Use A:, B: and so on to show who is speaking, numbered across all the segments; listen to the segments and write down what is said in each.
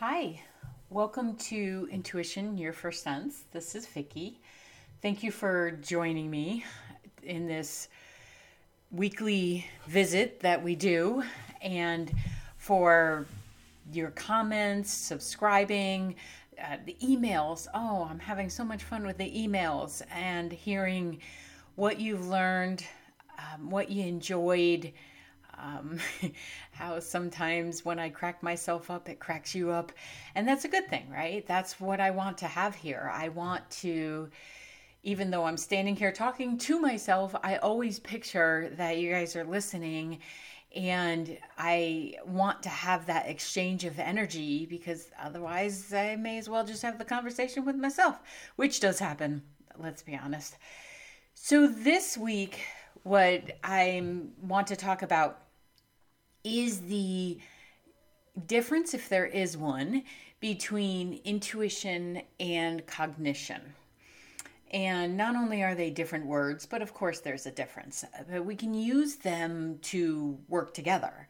A: Hi, welcome to Intuition Your First Sense. This is Vicki. Thank you for joining me in this weekly visit that we do and for your comments, subscribing, uh, the emails. Oh, I'm having so much fun with the emails and hearing what you've learned, um, what you enjoyed. Um, how sometimes when I crack myself up, it cracks you up. And that's a good thing, right? That's what I want to have here. I want to, even though I'm standing here talking to myself, I always picture that you guys are listening. And I want to have that exchange of energy because otherwise I may as well just have the conversation with myself, which does happen, let's be honest. So, this week, what I want to talk about is the difference, if there is one, between intuition and cognition. And not only are they different words, but of course there's a difference. Uh, but we can use them to work together.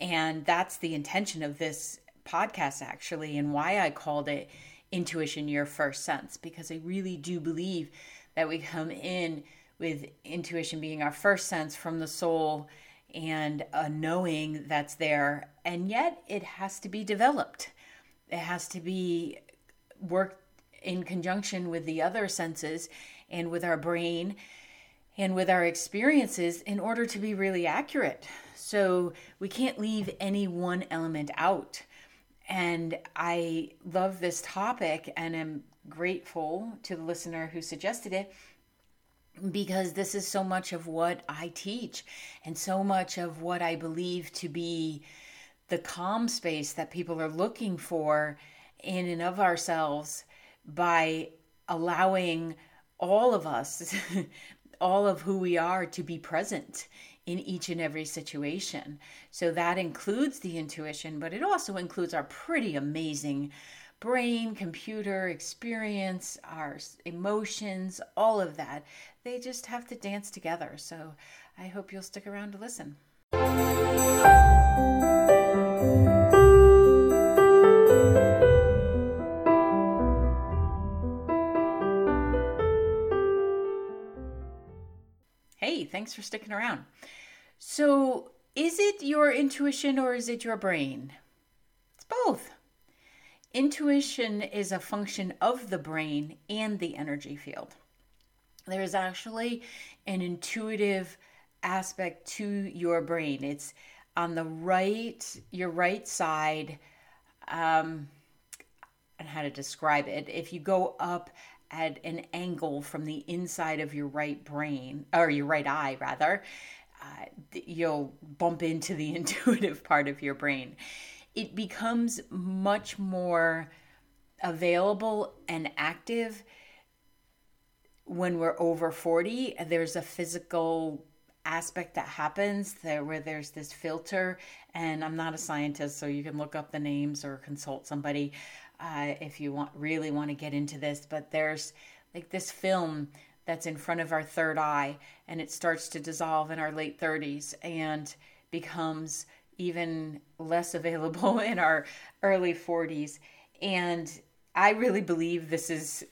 A: And that's the intention of this podcast, actually, and why I called it Intuition Your First Sense, because I really do believe that we come in with intuition being our first sense from the soul and a knowing that's there. And yet it has to be developed, it has to be worked in conjunction with the other senses and with our brain and with our experiences in order to be really accurate. So we can't leave any one element out. And I love this topic and am grateful to the listener who suggested it because this is so much of what I teach and so much of what I believe to be the calm space that people are looking for in and of ourselves by allowing all of us, all of who we are, to be present in each and every situation. So that includes the intuition, but it also includes our pretty amazing brain, computer, experience, our emotions, all of that. They just have to dance together. So I hope you'll stick around to listen. Hey, thanks for sticking around. So, is it your intuition or is it your brain? It's both. Intuition is a function of the brain and the energy field. There is actually an intuitive aspect to your brain. It's on the right, your right side, um, and how to describe it. If you go up at an angle from the inside of your right brain, or your right eye, rather, uh, you'll bump into the intuitive part of your brain it becomes much more available and active when we're over 40 there's a physical aspect that happens there where there's this filter and i'm not a scientist so you can look up the names or consult somebody uh, if you want really want to get into this but there's like this film that's in front of our third eye and it starts to dissolve in our late 30s and becomes even less available in our early 40s. And I really believe this is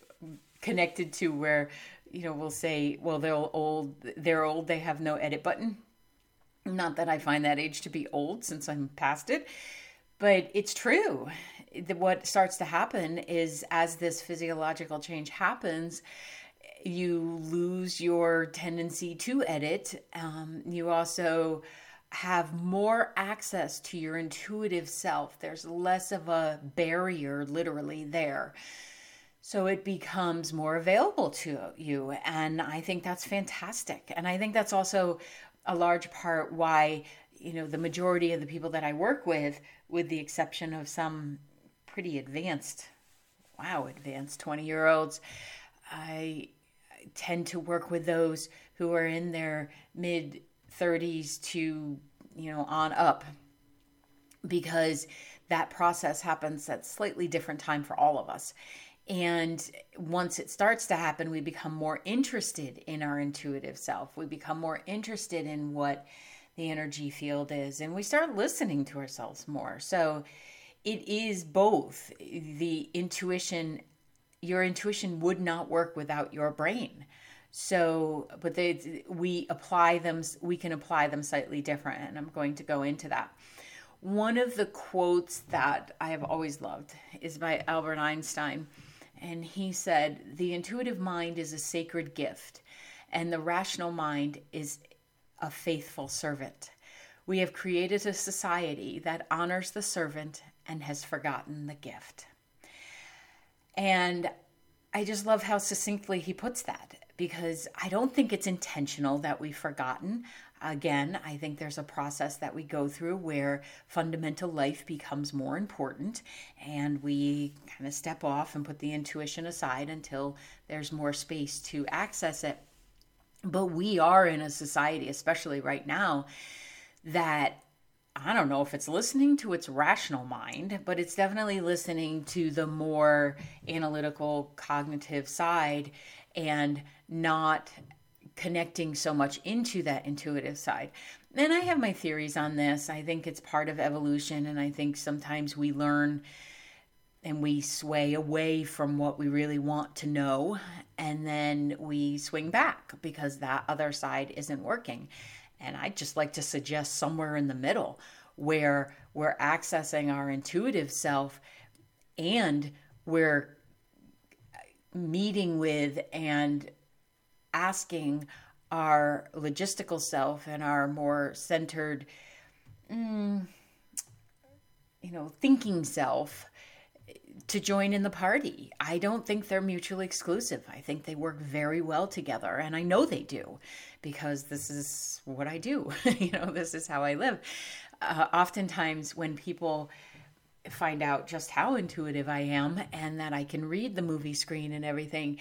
A: connected to where, you know, we'll say, well, they're old, they're old, they have no edit button. Not that I find that age to be old since I'm past it, but it's true. That what starts to happen is as this physiological change happens, you lose your tendency to edit. Um, you also have more access to your intuitive self. There's less of a barrier literally there. So it becomes more available to you. And I think that's fantastic. And I think that's also a large part why, you know, the majority of the people that I work with, with the exception of some pretty advanced, wow, advanced 20 year olds, I tend to work with those who are in their mid 30s to you know on up because that process happens at slightly different time for all of us. And once it starts to happen we become more interested in our intuitive self. We become more interested in what the energy field is and we start listening to ourselves more. So it is both. The intuition your intuition would not work without your brain so but they we apply them we can apply them slightly different and i'm going to go into that. One of the quotes that i have always loved is by albert einstein and he said the intuitive mind is a sacred gift and the rational mind is a faithful servant. We have created a society that honors the servant and has forgotten the gift. And I just love how succinctly he puts that because I don't think it's intentional that we've forgotten. Again, I think there's a process that we go through where fundamental life becomes more important and we kind of step off and put the intuition aside until there's more space to access it. But we are in a society, especially right now, that I don't know if it's listening to its rational mind, but it's definitely listening to the more analytical, cognitive side and not connecting so much into that intuitive side. And I have my theories on this. I think it's part of evolution, and I think sometimes we learn and we sway away from what we really want to know, and then we swing back because that other side isn't working. And I'd just like to suggest somewhere in the middle where we're accessing our intuitive self and we're meeting with and asking our logistical self and our more centered, mm, you know, thinking self to join in the party. I don't think they're mutually exclusive. I think they work very well together, and I know they do because this is what I do. you know, this is how I live. Uh, oftentimes, when people find out just how intuitive I am and that I can read the movie screen and everything,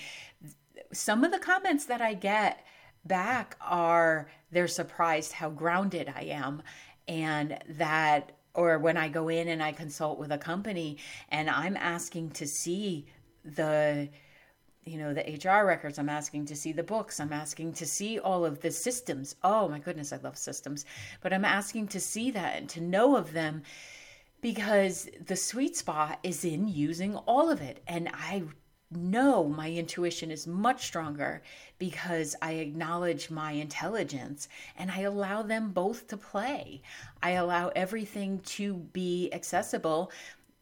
A: some of the comments that I get back are they're surprised how grounded I am and that or when I go in and I consult with a company and I'm asking to see the you know the HR records I'm asking to see the books I'm asking to see all of the systems. Oh my goodness I love systems. But I'm asking to see that and to know of them because the sweet spot is in using all of it and I know my intuition is much stronger because I acknowledge my intelligence and I allow them both to play. I allow everything to be accessible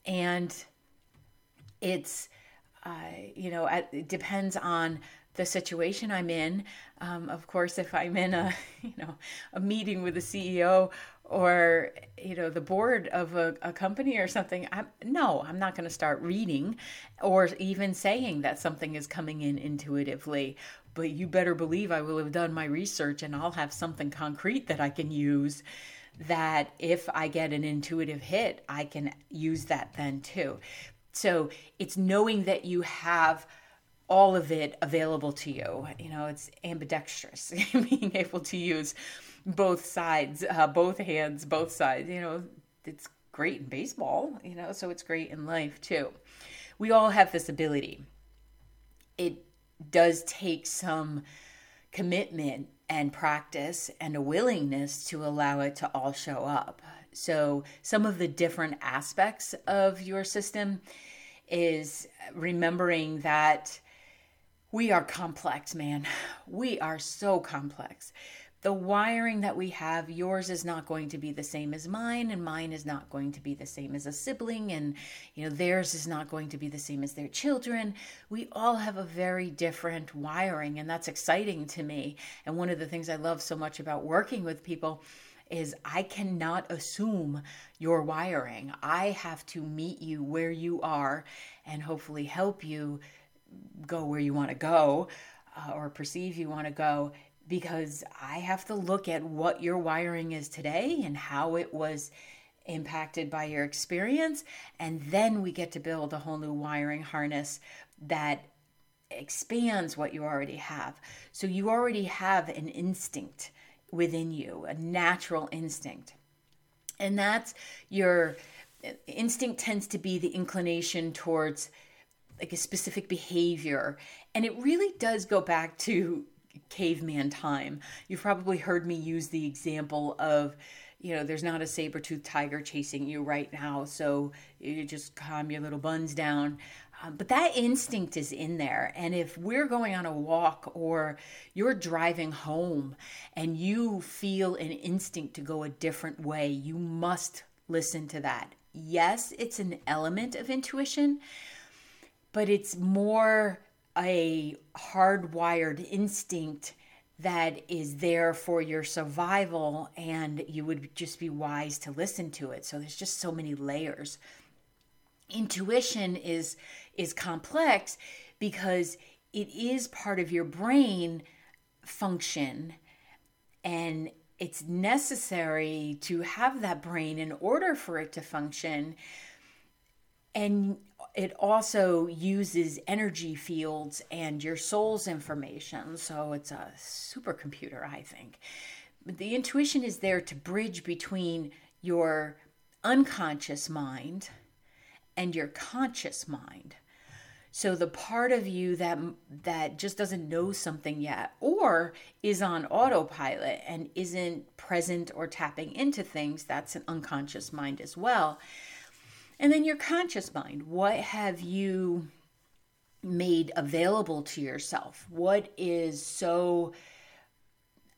A: and it's uh, you know it depends on the situation I'm in. Um, of course, if I'm in a you know a meeting with the CEO or you know the board of a, a company or something i'm no i'm not going to start reading or even saying that something is coming in intuitively. But you better believe i will have done my research and i'll have something concrete that i can use that if i get an intuitive hit i can use that then too. So it's knowing that you have all of it available to you. You know it's ambidextrous being able to use both sides, uh, both hands, both sides. You know, it's great in baseball, you know, so it's great in life too. We all have this ability. It does take some commitment and practice and a willingness to allow it to all show up. So, some of the different aspects of your system is remembering that we are complex, man. We are so complex the wiring that we have, yours is not going to be the same as mine, and mine is not going to be the same as a sibling, and you know, theirs is not going to be the same as their children. We all have a very different wiring, and that's exciting to me. And one of the things I love so much about working with people is I cannot assume your wiring. I have to meet you where you are and hopefully help you go where you want to go uh, or perceive you want to go because I have to look at what your wiring is today and how it was impacted by your experience. And then we get to build a whole new wiring harness that expands what you already have. So you already have an instinct within you, a natural instinct. And that's your instinct tends to be the inclination towards like a specific behavior. And it really does go back to caveman time. You've probably heard me use the example of, you know, there's not a saber toothed tiger chasing you right now. So you just calm your little buns down. Um, but that instinct is in there. And if we're going on a walk or you're driving home and you feel an instinct to go a different way, you must listen to that. Yes, it's an element of intuition, but it's more a hardwired instinct that is there for your survival and you would just be wise to listen to it. So there's just so many layers. Intuition is is complex because it is part of your brain function and it's necessary to have that brain in order for it to function. And it also uses energy fields and your soul's information. So it's a supercomputer, I think. But the intuition is there to bridge between your unconscious mind and your conscious mind. So the part of you that that just doesn't know something yet or is on autopilot and isn't present or tapping into things, that's an unconscious mind as well. And then your conscious mind. What have you made available to yourself? What is so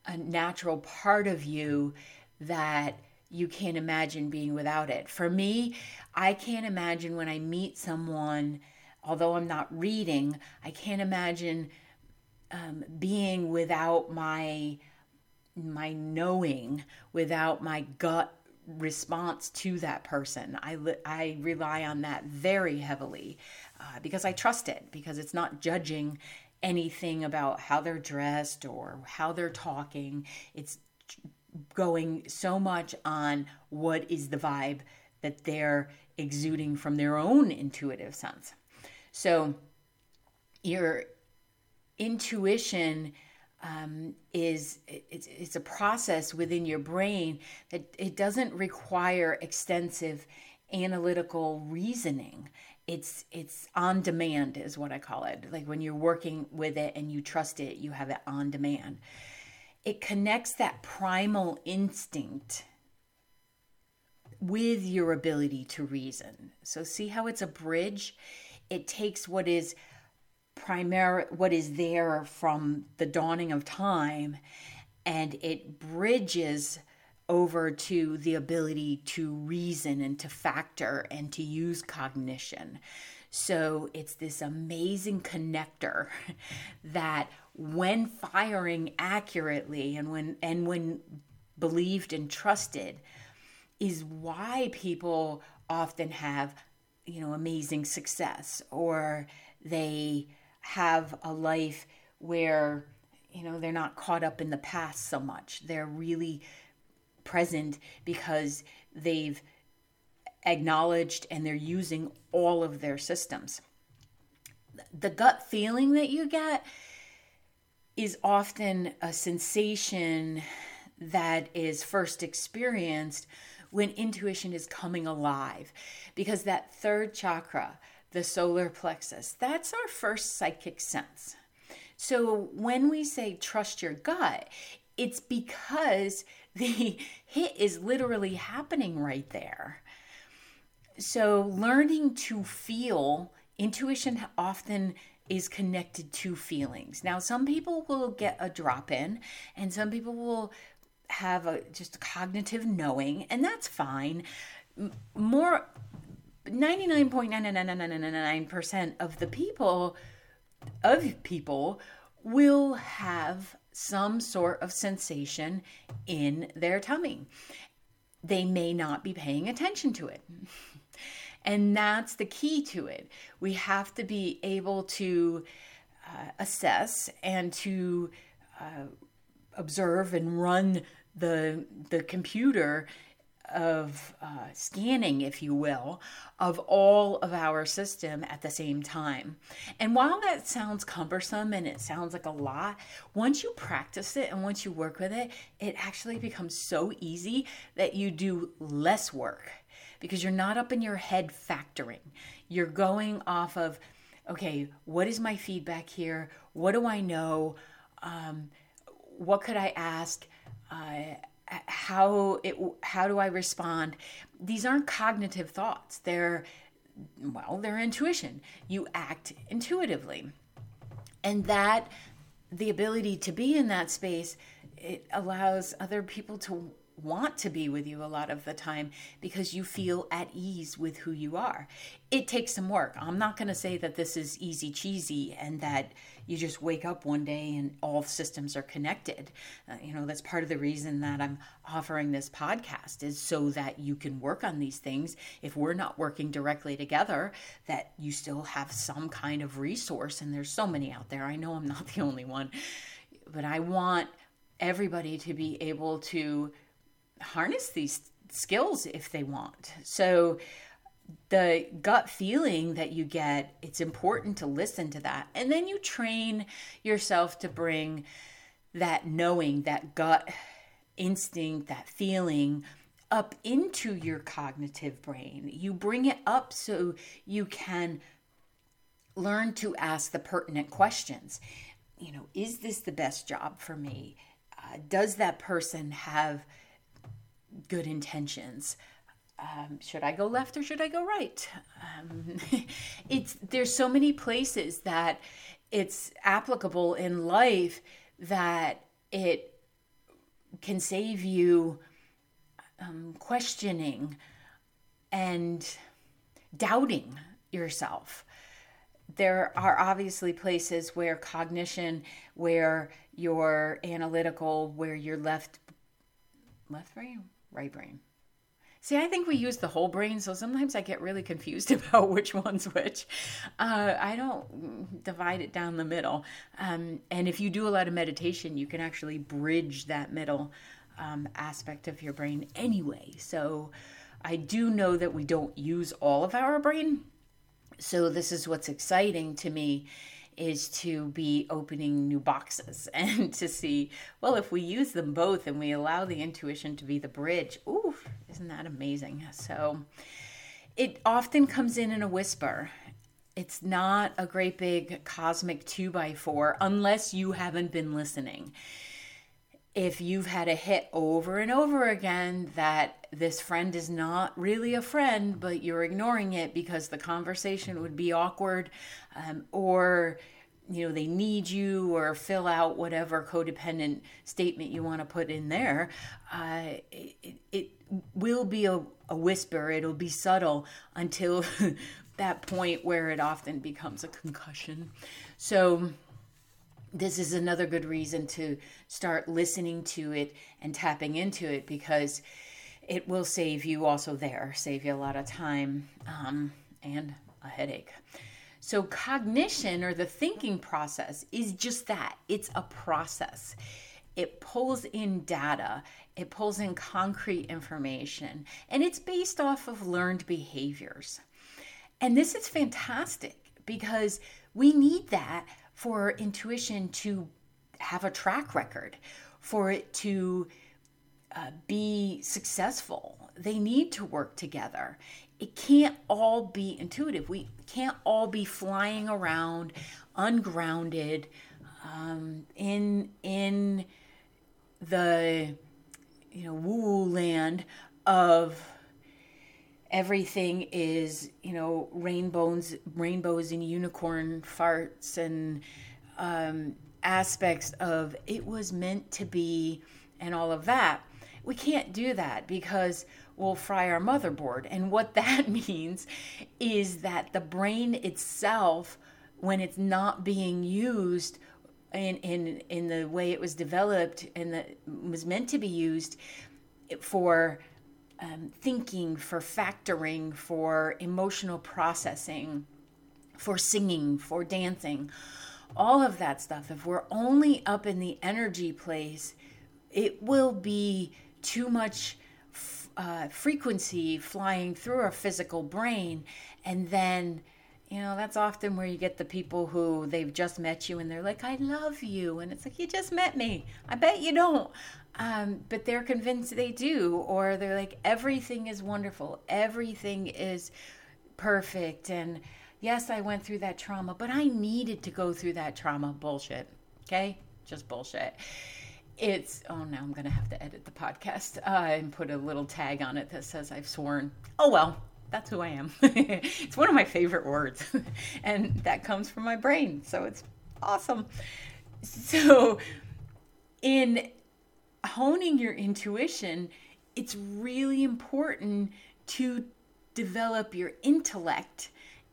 A: a natural part of you that you can't imagine being without it? For me, I can't imagine when I meet someone, although I'm not reading, I can't imagine um, being without my my knowing, without my gut response to that person. I, I rely on that very heavily uh, because I trust it, because it's not judging anything about how they're dressed or how they're talking. It's going so much on what is the vibe that they're exuding from their own intuitive sense. So, your intuition um, is it's, it's a process within your brain that it doesn't require extensive analytical reasoning. It's it's on demand is what i call it. Like when you're working with it and you trust it you have it on demand. It connects that primal instinct with your ability to reason. So see how it's a bridge? It takes what is primary what is there from the dawning of time and it bridges over to the ability to reason and to factor and to use cognition. So it's this amazing connector that when firing accurately and when and when believed and trusted is why people often have you know amazing success or they have a life where you know they're not caught up in the past so much. They're really present because they've acknowledged and they're using all of their systems. The gut feeling that you get is often a sensation that is first experienced when intuition is coming alive because that third chakra the solar plexus. That's our first psychic sense. So when we say trust your gut, it's because the hit is literally happening right there. So learning to feel, intuition often is connected to feelings. Now, some people will get a drop in, and some people will have a just cognitive knowing, and that's fine. More 99.99999% of the people of people will have some sort of sensation in their tummy. They may not be paying attention to it. And that's the key to it. We have to be able to uh, assess and to uh, observe and run the the computer of uh, scanning, if you will, of all of our system at the same time. And while that sounds cumbersome and it sounds like a lot, once you practice it and once you work with it, it actually becomes so easy that you do less work because you're not up in your head factoring. You're going off of, okay, what is my feedback here? What do I know? Um, what could I ask? Uh, how it how do I respond? These aren't cognitive thoughts. They're well, they're intuition. You act intuitively. And that the ability to be in that space it allows other people to want to be with you a lot of the time because you feel at ease with who you are. It takes some work. I'm not going to say that this is easy cheesy and that you just wake up one day and all systems are connected. Uh, you know, that's part of the reason that I'm offering this podcast is so that you can work on these things. If we're not working directly together, that you still have some kind of resource and there's so many out there. I know I'm not the only one, but I want everybody to be able to harness these skills if they want. So the gut feeling that you get, it's important to listen to that. And then you train yourself to bring that knowing, that gut instinct, that feeling up into your cognitive brain. You bring it up so you can learn to ask the pertinent questions. You know, is this the best job for me? Uh, does that person have good intentions. Um, should I go left or should I go right? Um, it's there's so many places that it's applicable in life that it can save you um, questioning and doubting yourself. There are obviously places where cognition, where you're analytical, where you're left left brain, right brain. See, I think we use the whole brain, so sometimes I get really confused about which one's which. Uh, I don't divide it down the middle. Um, and if you do a lot of meditation, you can actually bridge that middle um, aspect of your brain anyway. So I do know that we don't use all of our brain. So this is what's exciting to me is to be opening new boxes and to see, well, if we use them both and we allow the intuition to be the bridge, ooh, isn't that amazing? So it often comes in in a whisper. It's not a great big cosmic two by four unless you haven't been listening if you've had a hit over and over again that this friend is not really a friend, but you're ignoring it because the conversation would be awkward, um, or you know they need you, or fill out whatever codependent statement you want to put in there, uh, it, it will be a, a whisper. It'll be subtle until that point where it often becomes a concussion. So this is another good reason to start listening to it and tapping into it because it will save you also there, save you a lot of time um, and a headache. So, cognition or the thinking process is just that it's a process. It pulls in data, it pulls in concrete information, and it's based off of learned behaviors. And this is fantastic because we need that for intuition to have a track record, for it to uh, be successful. They need to work together. It can't all be intuitive. We can't all be flying around ungrounded um, in in the you know woo land of everything is you know rainbows rainbows and unicorn farts and um, aspects of it was meant to be and all of that. We can't do that because we'll fry our motherboard. And what that means is that the brain itself when it's not being used in in in the way it was developed and that was meant to be used for um, thinking, for factoring, for emotional processing, for singing, for dancing, all of that stuff. If we're only up in the energy place, it will be too much uh, frequency flying through our physical brain. And then, you know, that's often where you get the people who they've just met you and they're like, I love you. And it's like, you just met me. I bet you don't. Um, but they're convinced they do, or they're like, everything is wonderful, everything is perfect. And yes, I went through that trauma, but I needed to go through that trauma. Bullshit. Okay? Just bullshit. it's oh now i'm gonna have to edit the podcast uh, and put a little tag on it that says i've sworn oh well that's who i am it's one of my favorite words and that comes from my brain so it's awesome so in honing your intuition it's really important to develop your intellect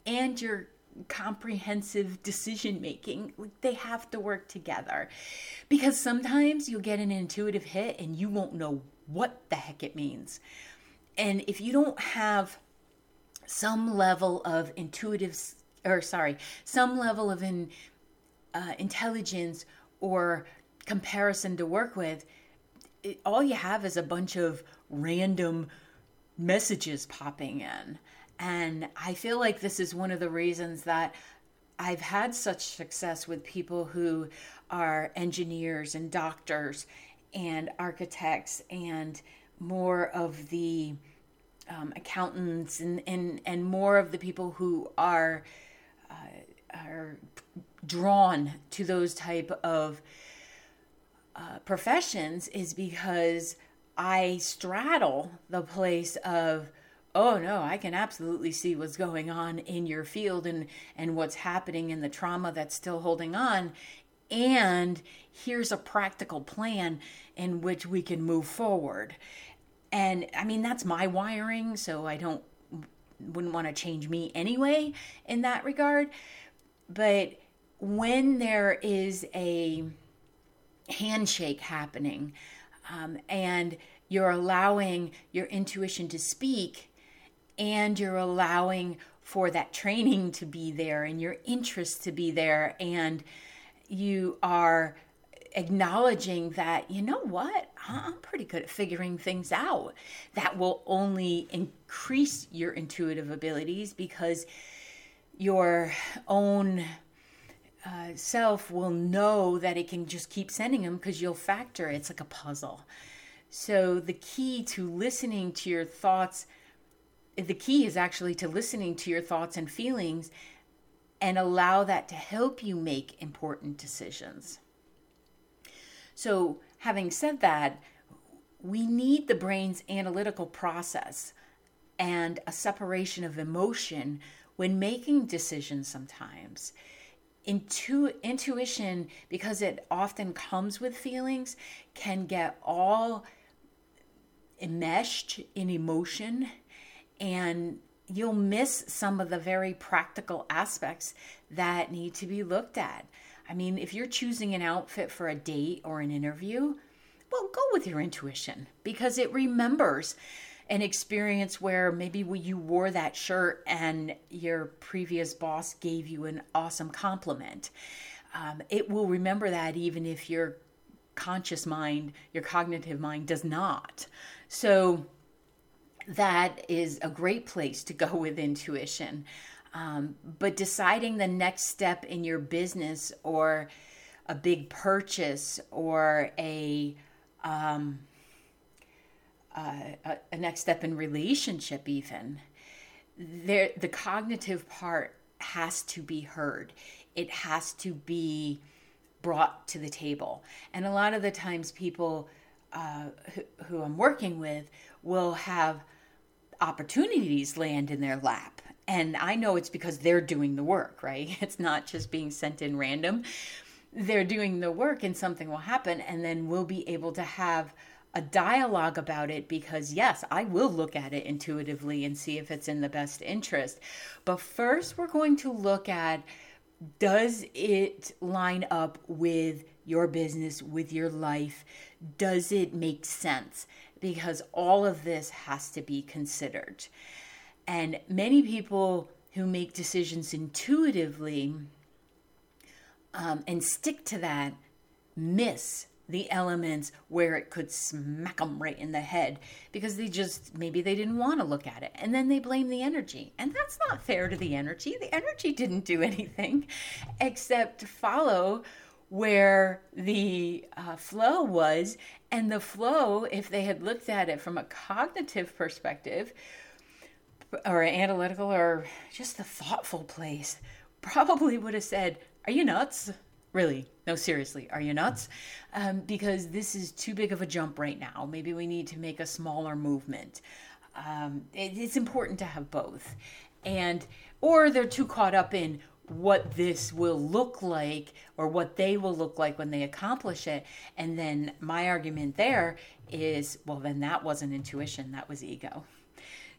A: and your comprehensive decision making. They have to work together because sometimes you'll get an intuitive hit and you won't know what the heck it means. And if you don't have some level of intuitive, or sorry, some level of in, uh, intelligence or comparison to work with, it, all you have is a bunch of random messages popping in. And I feel like this is one of the reasons that I've had such success with people who are engineers and doctors and architects and more of the um, accountants and, and, and more of the people who are uh, are drawn to those type of uh, professions is because I straddle the place of oh no i can absolutely see what's going on in your field and and what's happening in the trauma that's still holding on. And here's a practical plan in which we can move forward and i mean that's my wiring so i don't wouldn't want to change me anyway in that regard. But when there is a handshake happening um, and you're allowing your intuition to speak and you're allowing for that training to be there and your interest to be there and you are acknowledging that you know what i'm pretty good at figuring things out that will only increase your intuitive abilities because your own uh, self will know that it can just keep sending them because you'll factor it's like a puzzle so the key to listening to your thoughts the key is actually to listening to your thoughts and feelings and allow that to help you make important decisions. So, having said that, we need the brain's analytical process and a separation of emotion when making decisions sometimes. Intu- intuition, because it often comes with feelings, can get all enmeshed in emotion and you'll miss some of the very practical aspects that need to be looked at. I mean, if you're choosing an outfit for a date or an interview, well, go with your intuition because it remembers an experience where maybe you wore that shirt and your previous boss gave you an awesome compliment. Um, it will remember that even if your conscious mind, your cognitive mind does not. So, that is a great place to go with intuition. Um, but deciding the next step in your business or a big purchase or a, um, uh, a, a next step in relationship, even there, the cognitive part has to be heard. It has to be brought to the table. And a lot of the times, people uh, who, who I'm working with will have opportunities land in their lap. And I know it's because they're doing the work, right? It's not just being sent in random. They're doing the work and something will happen, and then we'll be able to have a dialogue about it because, yes, I will look at it intuitively and see if it's in the best interest. But first, we're going to look at does it line up with your business, with your life? Does it make sense? because all of this has to be considered. And many people who make decisions intuitively um, and stick to that miss the elements where it could smack them right in the head because they just maybe they didn't want to look at it. And then they blame the energy. And that's not fair to the energy. The energy didn't do anything except follow where the uh, flow was. And the flow, if they had looked at it from a cognitive perspective, or analytical, or just the thoughtful place, probably would have said, Are you nuts? Really? No, seriously, are you nuts? Um, because this is too big of a jump right now. Maybe we need to make a smaller movement. Um, it, it's important to have both. And, or they're too caught up in what this will look like or what they will look like when they accomplish it. And then my argument there is well, then that wasn't intuition, that was ego.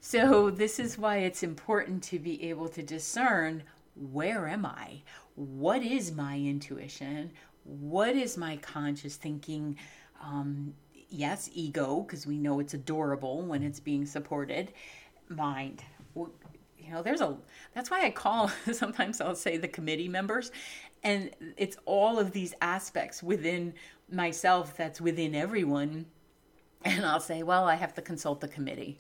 A: So, this is why it's important to be able to discern where am I? What is my intuition? What is my conscious thinking? Um, yes, ego, because we know it's adorable when it's being supported. Mind. You know, there's a, that's why I call, sometimes I'll say the committee members. And it's all of these aspects within myself that's within everyone. And I'll say, well, I have to consult the committee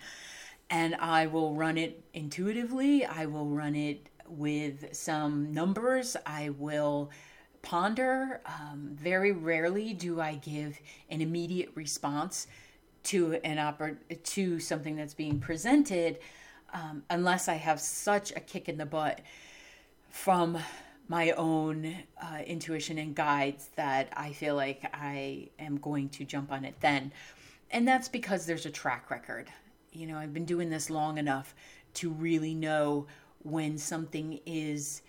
A: and I will run it intuitively. I will run it with some numbers. I will ponder. Um, very rarely do I give an immediate response to an oper- to something that's being presented, um, unless I have such a kick in the butt from my own uh, intuition and guides that I feel like I am going to jump on it then. And that's because there's a track record you know, I've been doing this long enough to really know when something is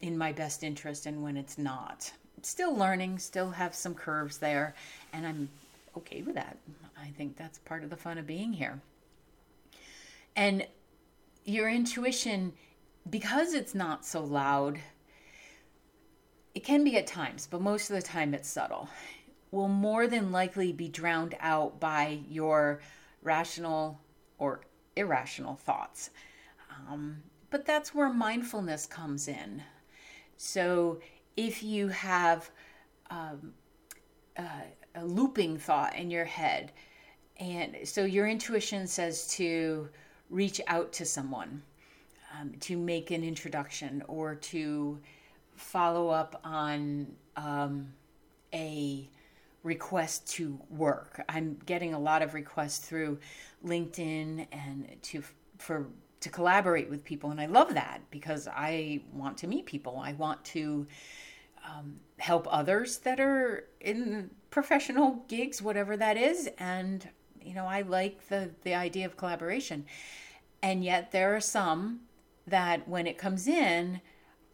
A: in my best interest and when it's not. Still learning, still have some curves there, and I'm okay with that. I think that's part of the fun of being here. And your intuition, because it's not so loud, it can be at times, but most of the time it's subtle, will more than likely be drowned out by your rational or irrational thoughts. Um, but that's where mindfulness comes in. So if you have um, uh, a looping thought in your head, and so your intuition says to reach out to someone, um, to make an introduction, or to follow up on um, a request to work. I'm getting a lot of requests through LinkedIn and to for to collaborate with people, and I love that because I want to meet people. I want to um, help others that are in professional gigs, whatever that is, and you know I like the the idea of collaboration. And yet there are some that when it comes in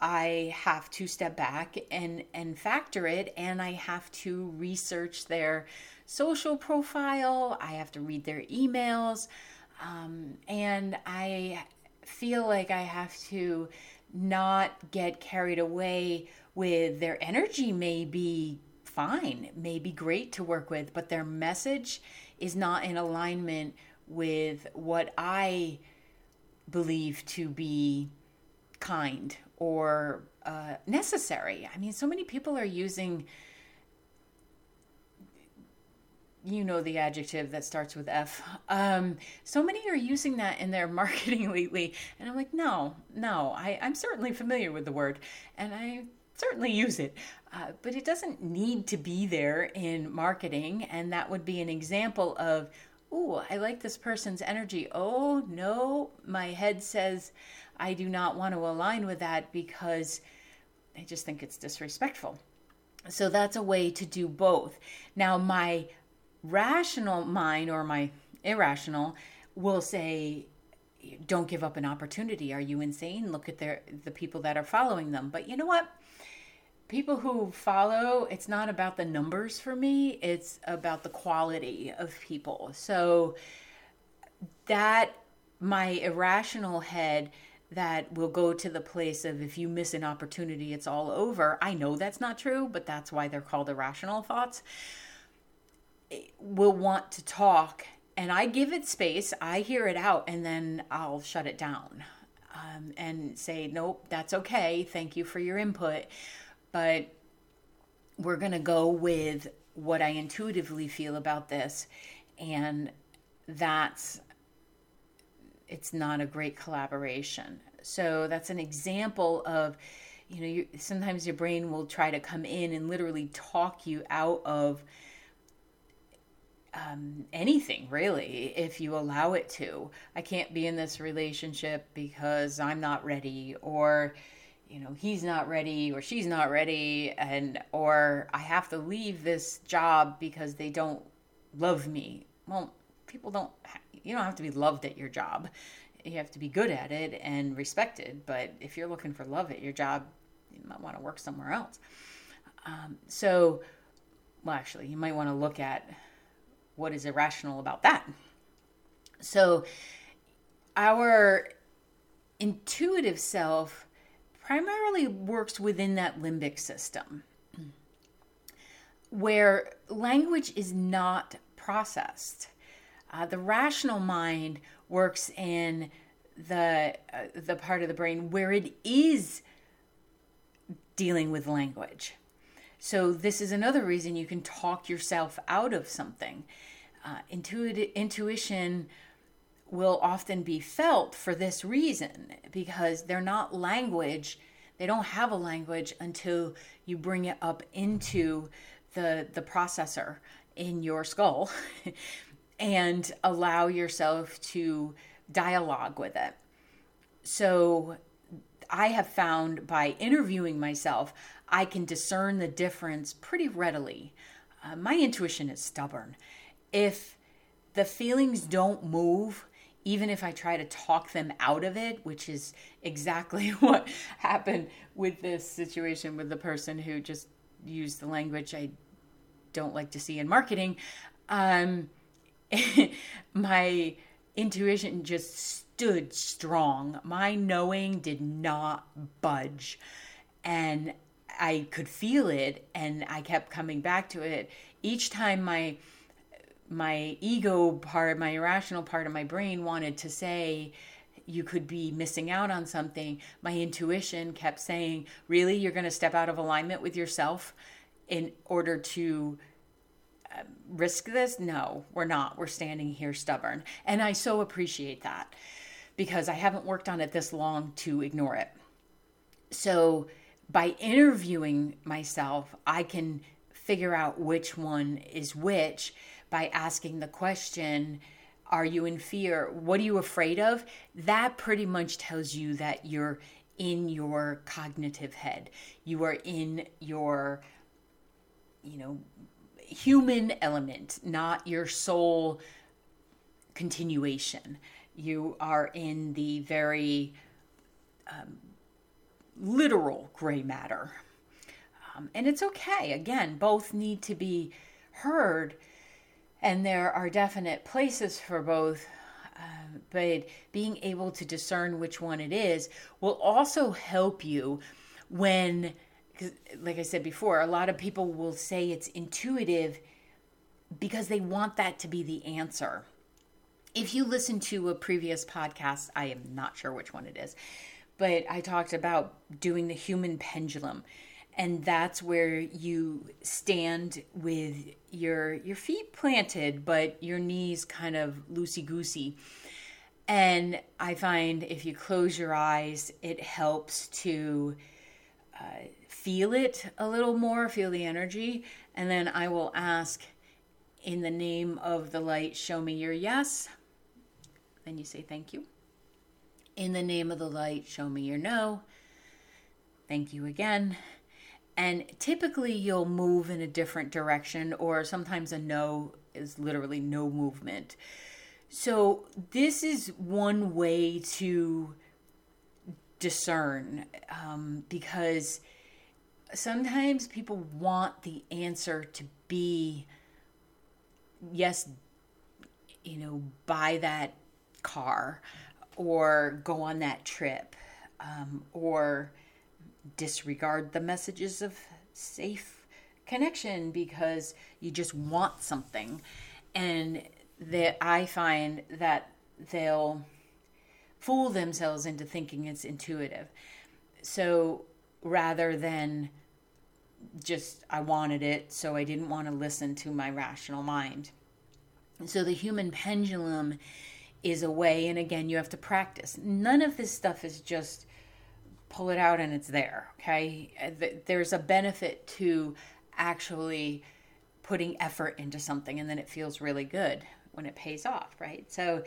A: I have to step back and and factor it and I have to research their social profile, I have to read their emails, um, and I feel like I have to not get carried away with their energy may be fine, may be great to work with, but their message is not in alignment with what I believe to be kind or uh, necessary. I mean, so many people are using, you know, the adjective that starts with F. Um, so many are using that in their marketing lately. And I'm like, no, no, I, I'm certainly familiar with the word and I certainly use it. Uh, but it doesn't need to be there in marketing. And that would be an example of, oh, I like this person's energy. Oh, no, my head says, I do not want to align with that because I just think it's disrespectful. So that's a way to do both. Now, my rational mind or my irrational will say, don't give up an opportunity. Are you insane? Look at their the people that are following them. But you know what? People who follow, it's not about the numbers for me, it's about the quality of people. So that my irrational head that will go to the place of if you miss an opportunity, it's all over. I know that's not true, but that's why they're called irrational thoughts. Will want to talk, and I give it space. I hear it out, and then I'll shut it down um, and say, nope, that's okay. Thank you for your input. But we're going to go with what I intuitively feel about this. And that's it's not a great collaboration. So that's an example of, you know, you, sometimes your brain will try to come in and literally talk you out of um, anything really if you allow it to. I can't be in this relationship because I'm not ready, or you know he's not ready or she's not ready and or i have to leave this job because they don't love me well people don't you don't have to be loved at your job. You have to be good at it and respected but if you're looking for love at your job you might want to work somewhere else. Um, so well actually you might want to look at what is irrational about that. So our intuitive self primarily works within that limbic system where language is not processed. Uh, the rational mind works in the uh, the part of the brain where it is dealing with language. So this is another reason you can talk yourself out of something. Uh, intuition will often be felt for this reason because they're not language they don't have a language until you bring it up into the the processor in your skull and allow yourself to dialogue with it. So i have found by interviewing myself i can discern the difference pretty readily. Uh, my intuition is stubborn. If the feelings don't move even if I try to talk them out of it, which is exactly what happened with this situation with the person who just used the language I don't like to see in marketing, um, my intuition just stood strong. My knowing did not budge. And I could feel it and I kept coming back to it. Each time my my ego part, my irrational part of my brain wanted to say, you could be missing out on something. My intuition kept saying, Really? You're going to step out of alignment with yourself in order to risk this? No, we're not. We're standing here stubborn. And I so appreciate that because I haven't worked on it this long to ignore it. So by interviewing myself, I can figure out which one is which by asking the question, Are you in fear? What are you afraid of? That pretty much tells you that you're in your cognitive head. You are in your, you know, human element, not your soul continuation. You are in the very um, literal gray matter. Um, and it's okay. Again, both need to be heard and there are definite places for both uh, but being able to discern which one it is will also help you when like i said before a lot of people will say it's intuitive because they want that to be the answer. If you listen to a previous podcast i am not sure which one it is but i talked about doing the human pendulum and that's where you stand with your your feet planted but your knees kind of loosey goosey and i find if you close your eyes it helps to uh, feel it a little more feel the energy and then i will ask in the name of the light show me your yes. Then you say thank you. In the name of the light show me your no. Thank you again. And typically you'll move in a different direction or sometimes a no is literally no movement. So this is one way to discern um, because sometimes people want the answer to be yes you know buy that car or go on that trip um, or disregard the messages of safe connection because you just want something and that I find that they'll fool themselves into thinking it's intuitive. So rather than just I wanted it, so I didn't want to listen to my rational mind. So the human pendulum is a way, and again, you have to practice. None of this stuff is just pull it out and it's there. Okay. There's a benefit to actually putting effort into something and then it feels really good when it pays off, right? So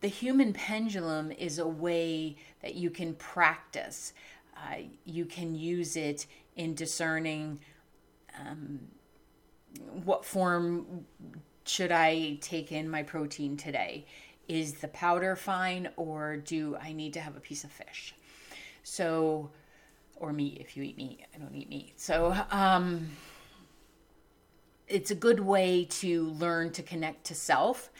A: the human pendulum is a way that you can practice Uh, you can use it in discerning um, what form should I take in my protein today? Is the powder fine, or do I need to have a piece of fish? So, or meat if you eat meat. I don't eat meat. So, um, it's a good way to learn to connect to self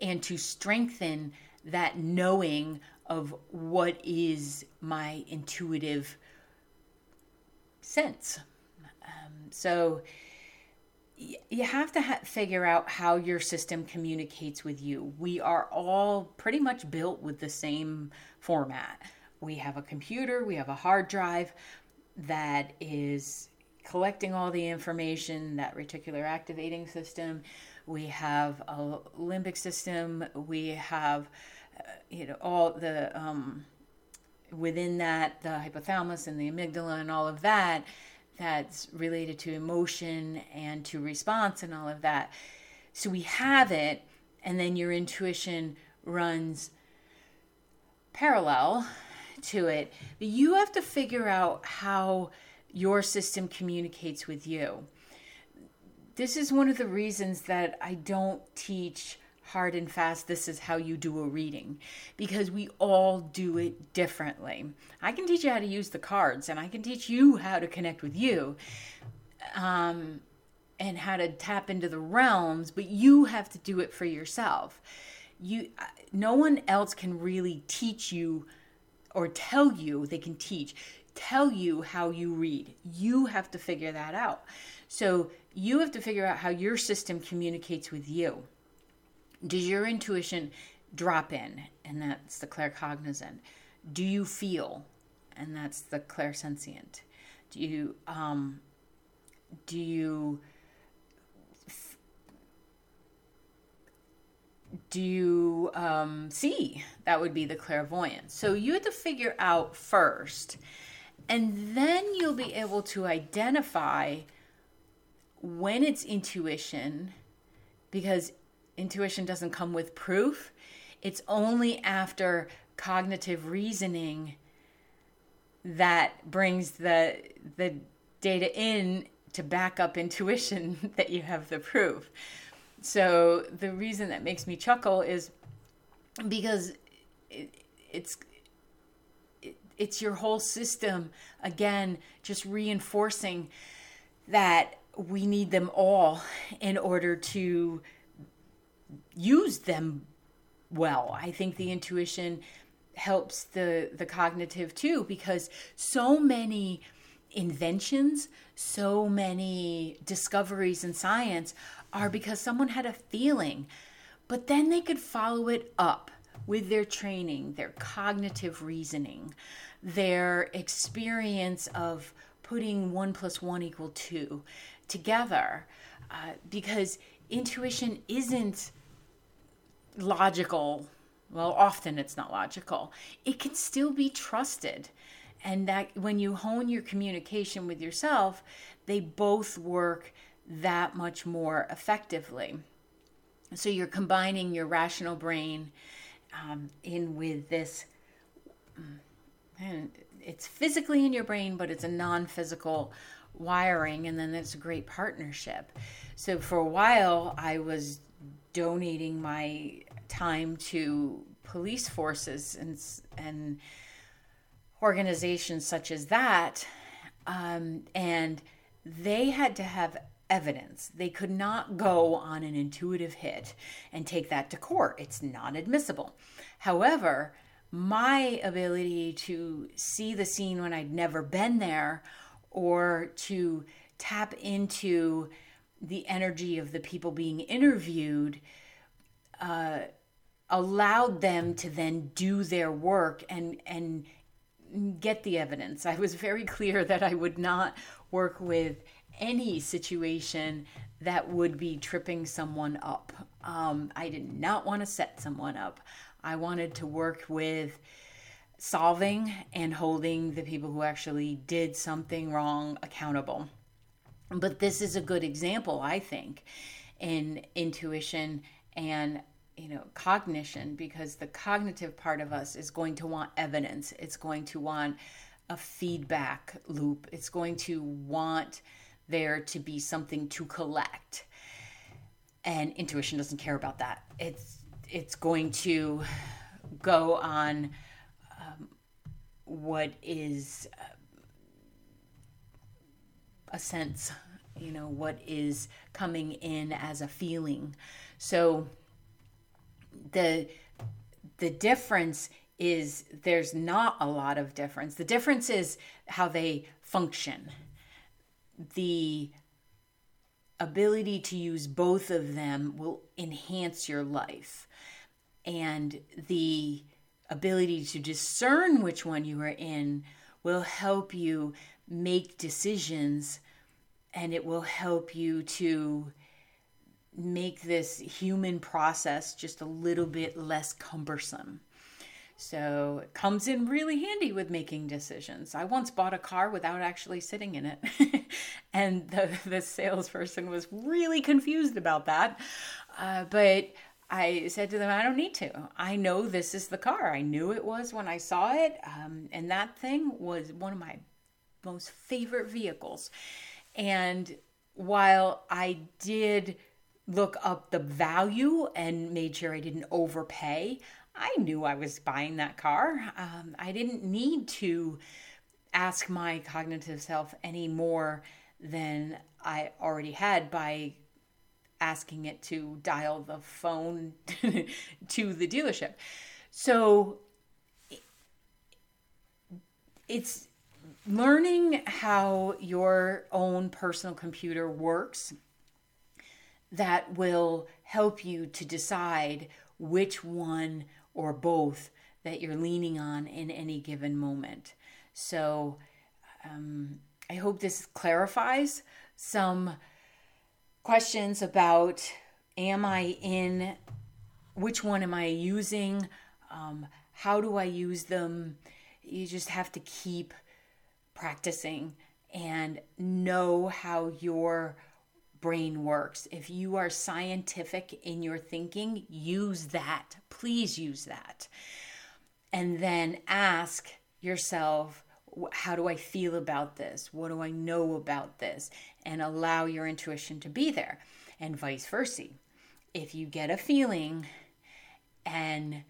A: and to strengthen that knowing of what is my intuitive sense. Um, so, you have to ha- figure out how your system communicates with you. We are all pretty much built with the same format. We have a computer, we have a hard drive that is collecting all the information, that reticular activating system. We have a limbic system. We have, uh, you know, all the um, within that the hypothalamus and the amygdala and all of that that's related to emotion and to response and all of that. So we have it, and then your intuition runs parallel to it. But you have to figure out how your system communicates with you. This is one of the reasons that I don't teach hard and fast this is how you do a reading because we all do it differently. I can teach you how to use the cards and I can teach you how to connect with you. Um, and how to tap into the realms, but you have to do it for yourself. You no one else can really teach you or tell you they can teach tell you how you read. You have to figure that out. So you have to figure out how your system communicates with you does your intuition drop in and that's the claircognizant do you feel and that's the clairsentient do you um do you do you um, see? That would be the clairvoyant. So you have to figure out first, and then you'll be able to identify when it's intuition, because intuition doesn't come with proof. It's only after cognitive reasoning that brings the the data in to back up intuition that you have the proof. So the reason that makes me chuckle is because it, it's it, it's your whole system again just reinforcing that we need them all in order to use them well. I think the intuition helps the the cognitive too because so many inventions, so many discoveries in science are because someone had a feeling, but then they could follow it up with their training, their cognitive reasoning, their experience of putting one plus one equal two together. Uh, because intuition isn't logical. Well, often it's not logical. It can still be trusted. And that when you hone your communication with yourself, they both work that much more effectively. So you're combining your rational brain um, in with this, and it's physically in your brain, but it's a non physical wiring, and then it's a great partnership. So for a while, I was donating my time to police forces and and organizations such as that, um, and they had to have evidence. They could not go on an intuitive hit and take that to court. It's not admissible. However, my ability to see the scene when I'd never been there or to tap into the energy of the people being interviewed uh, allowed them to then do their work and and get the evidence. I was very clear that I would not work with any situation that would be tripping someone up. Um, I did not want to set someone up. I wanted to work with solving and holding the people who actually did something wrong accountable. But this is a good example, I think, in intuition and you know cognition because the cognitive part of us is going to want evidence it's going to want a feedback loop. It's going to want there to be something to collect. And intuition doesn't care about that. It's it's going to go on um, what is uh, a sense, you know, what is coming in as a feeling. So the the difference is there's not a lot of difference. The difference is how they function. The ability to use both of them will enhance your life. And the ability to discern which one you are in will help you make decisions and it will help you to make this human process just a little bit less cumbersome. So it comes in really handy with making decisions. I once bought a car without actually sitting in it. and the, the salesperson was really confused about that. Uh, but I said to them, I don't need to. I know this is the car. I knew it was when I saw it. Um, and that thing was one of my most favorite vehicles. And while I did look up the value and made sure I didn't overpay, I knew I was buying that car. Um, I didn't need to ask my cognitive self any more than I already had by asking it to dial the phone to the dealership. So it's learning how your own personal computer works that will help you to decide which one or both that you're leaning on in any given moment. So, um, I hope this clarifies some questions about am I in, which one am I using, um, how do I use them. You just have to keep practicing and know how your brain works. If you are scientific in your thinking, use that. Please use that. And then ask yourself, how do I feel about this? What do I know about this? And allow your intuition to be there, and vice versa. If you get a feeling and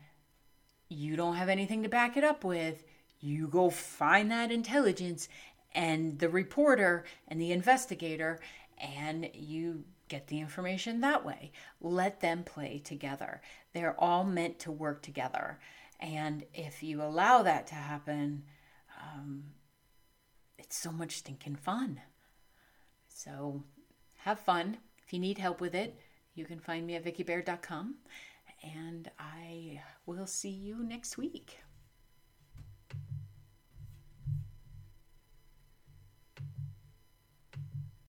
A: you don't have anything to back it up with, you go find that intelligence and the reporter and the investigator and you get the information that way. Let them play together. They're all meant to work together. And if you allow that to happen, um, it's so much stinking fun. So have fun. If you need help with it, you can find me at vickybear.com. And I will see you next week.